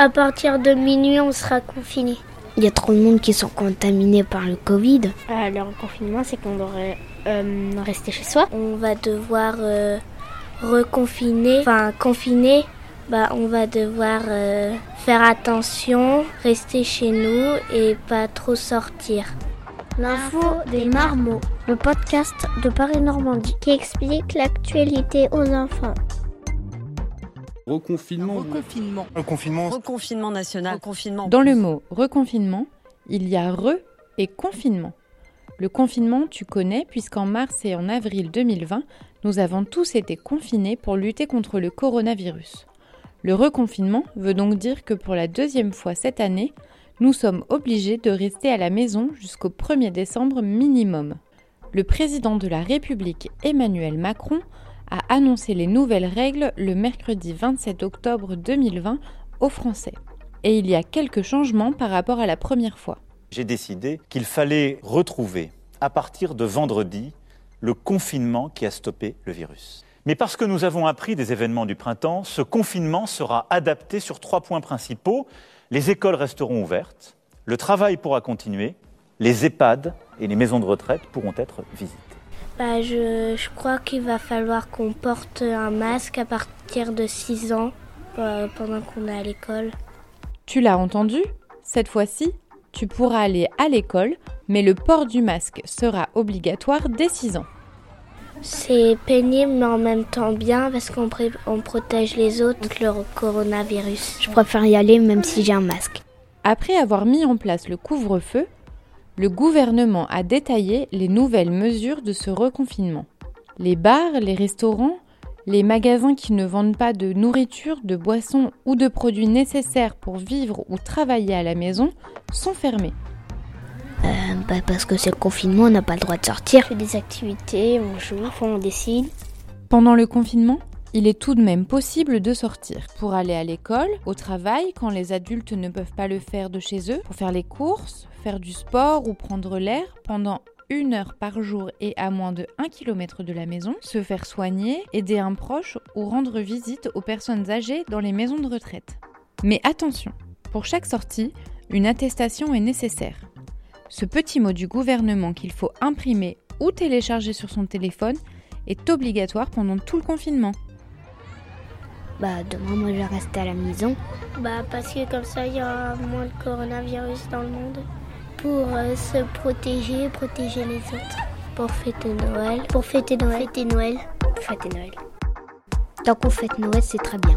À partir de minuit, on sera confiné. Il y a trop de monde qui sont contaminés par le Covid. Euh, le confinement, c'est qu'on devrait euh, rester chez soi. On va devoir euh, reconfiner, enfin confiner. Bah, on va devoir euh, faire attention, rester chez nous et pas trop sortir. L'info des marmots, le podcast de Paris Normandie qui explique l'actualité aux enfants. Reconfinement. Reconfinement. Reconfinement. Reconfinement national. Reconfinement. Dans le mot reconfinement, il y a re et confinement. Le confinement, tu connais, puisqu'en mars et en avril 2020, nous avons tous été confinés pour lutter contre le coronavirus. Le reconfinement veut donc dire que pour la deuxième fois cette année, nous sommes obligés de rester à la maison jusqu'au 1er décembre minimum. Le président de la République Emmanuel Macron a annoncé les nouvelles règles le mercredi 27 octobre 2020 aux Français. Et il y a quelques changements par rapport à la première fois. J'ai décidé qu'il fallait retrouver, à partir de vendredi, le confinement qui a stoppé le virus. Mais parce que nous avons appris des événements du printemps, ce confinement sera adapté sur trois points principaux. Les écoles resteront ouvertes, le travail pourra continuer, les EHPAD et les maisons de retraite pourront être visitées. Bah, je, je crois qu'il va falloir qu'on porte un masque à partir de 6 ans euh, pendant qu'on est à l'école. Tu l'as entendu? Cette fois-ci, tu pourras aller à l'école, mais le port du masque sera obligatoire dès 6 ans. C'est pénible mais en même temps bien parce qu'on on protège les autres contre le coronavirus. Je préfère y aller même si j'ai un masque. Après avoir mis en place le couvre-feu, le gouvernement a détaillé les nouvelles mesures de ce reconfinement. Les bars, les restaurants, les magasins qui ne vendent pas de nourriture, de boissons ou de produits nécessaires pour vivre ou travailler à la maison sont fermés. Euh, bah parce que c'est le confinement, on n'a pas le droit de sortir. On fait des activités, on joue, on décide. Pendant le confinement, il est tout de même possible de sortir pour aller à l'école, au travail quand les adultes ne peuvent pas le faire de chez eux, pour faire les courses, faire du sport ou prendre l'air pendant une heure par jour et à moins de 1 km de la maison, se faire soigner, aider un proche ou rendre visite aux personnes âgées dans les maisons de retraite. Mais attention, pour chaque sortie, une attestation est nécessaire. Ce petit mot du gouvernement qu'il faut imprimer ou télécharger sur son téléphone est obligatoire pendant tout le confinement. Bah demain moi je vais rester à la maison. Bah parce que comme ça il y aura moins de coronavirus dans le monde. Pour euh, se protéger, protéger les autres. Pour fêter Noël. Pour fêter Noël. Fêter Noël. Fêter Noël. Tant qu'on fête Noël c'est très bien.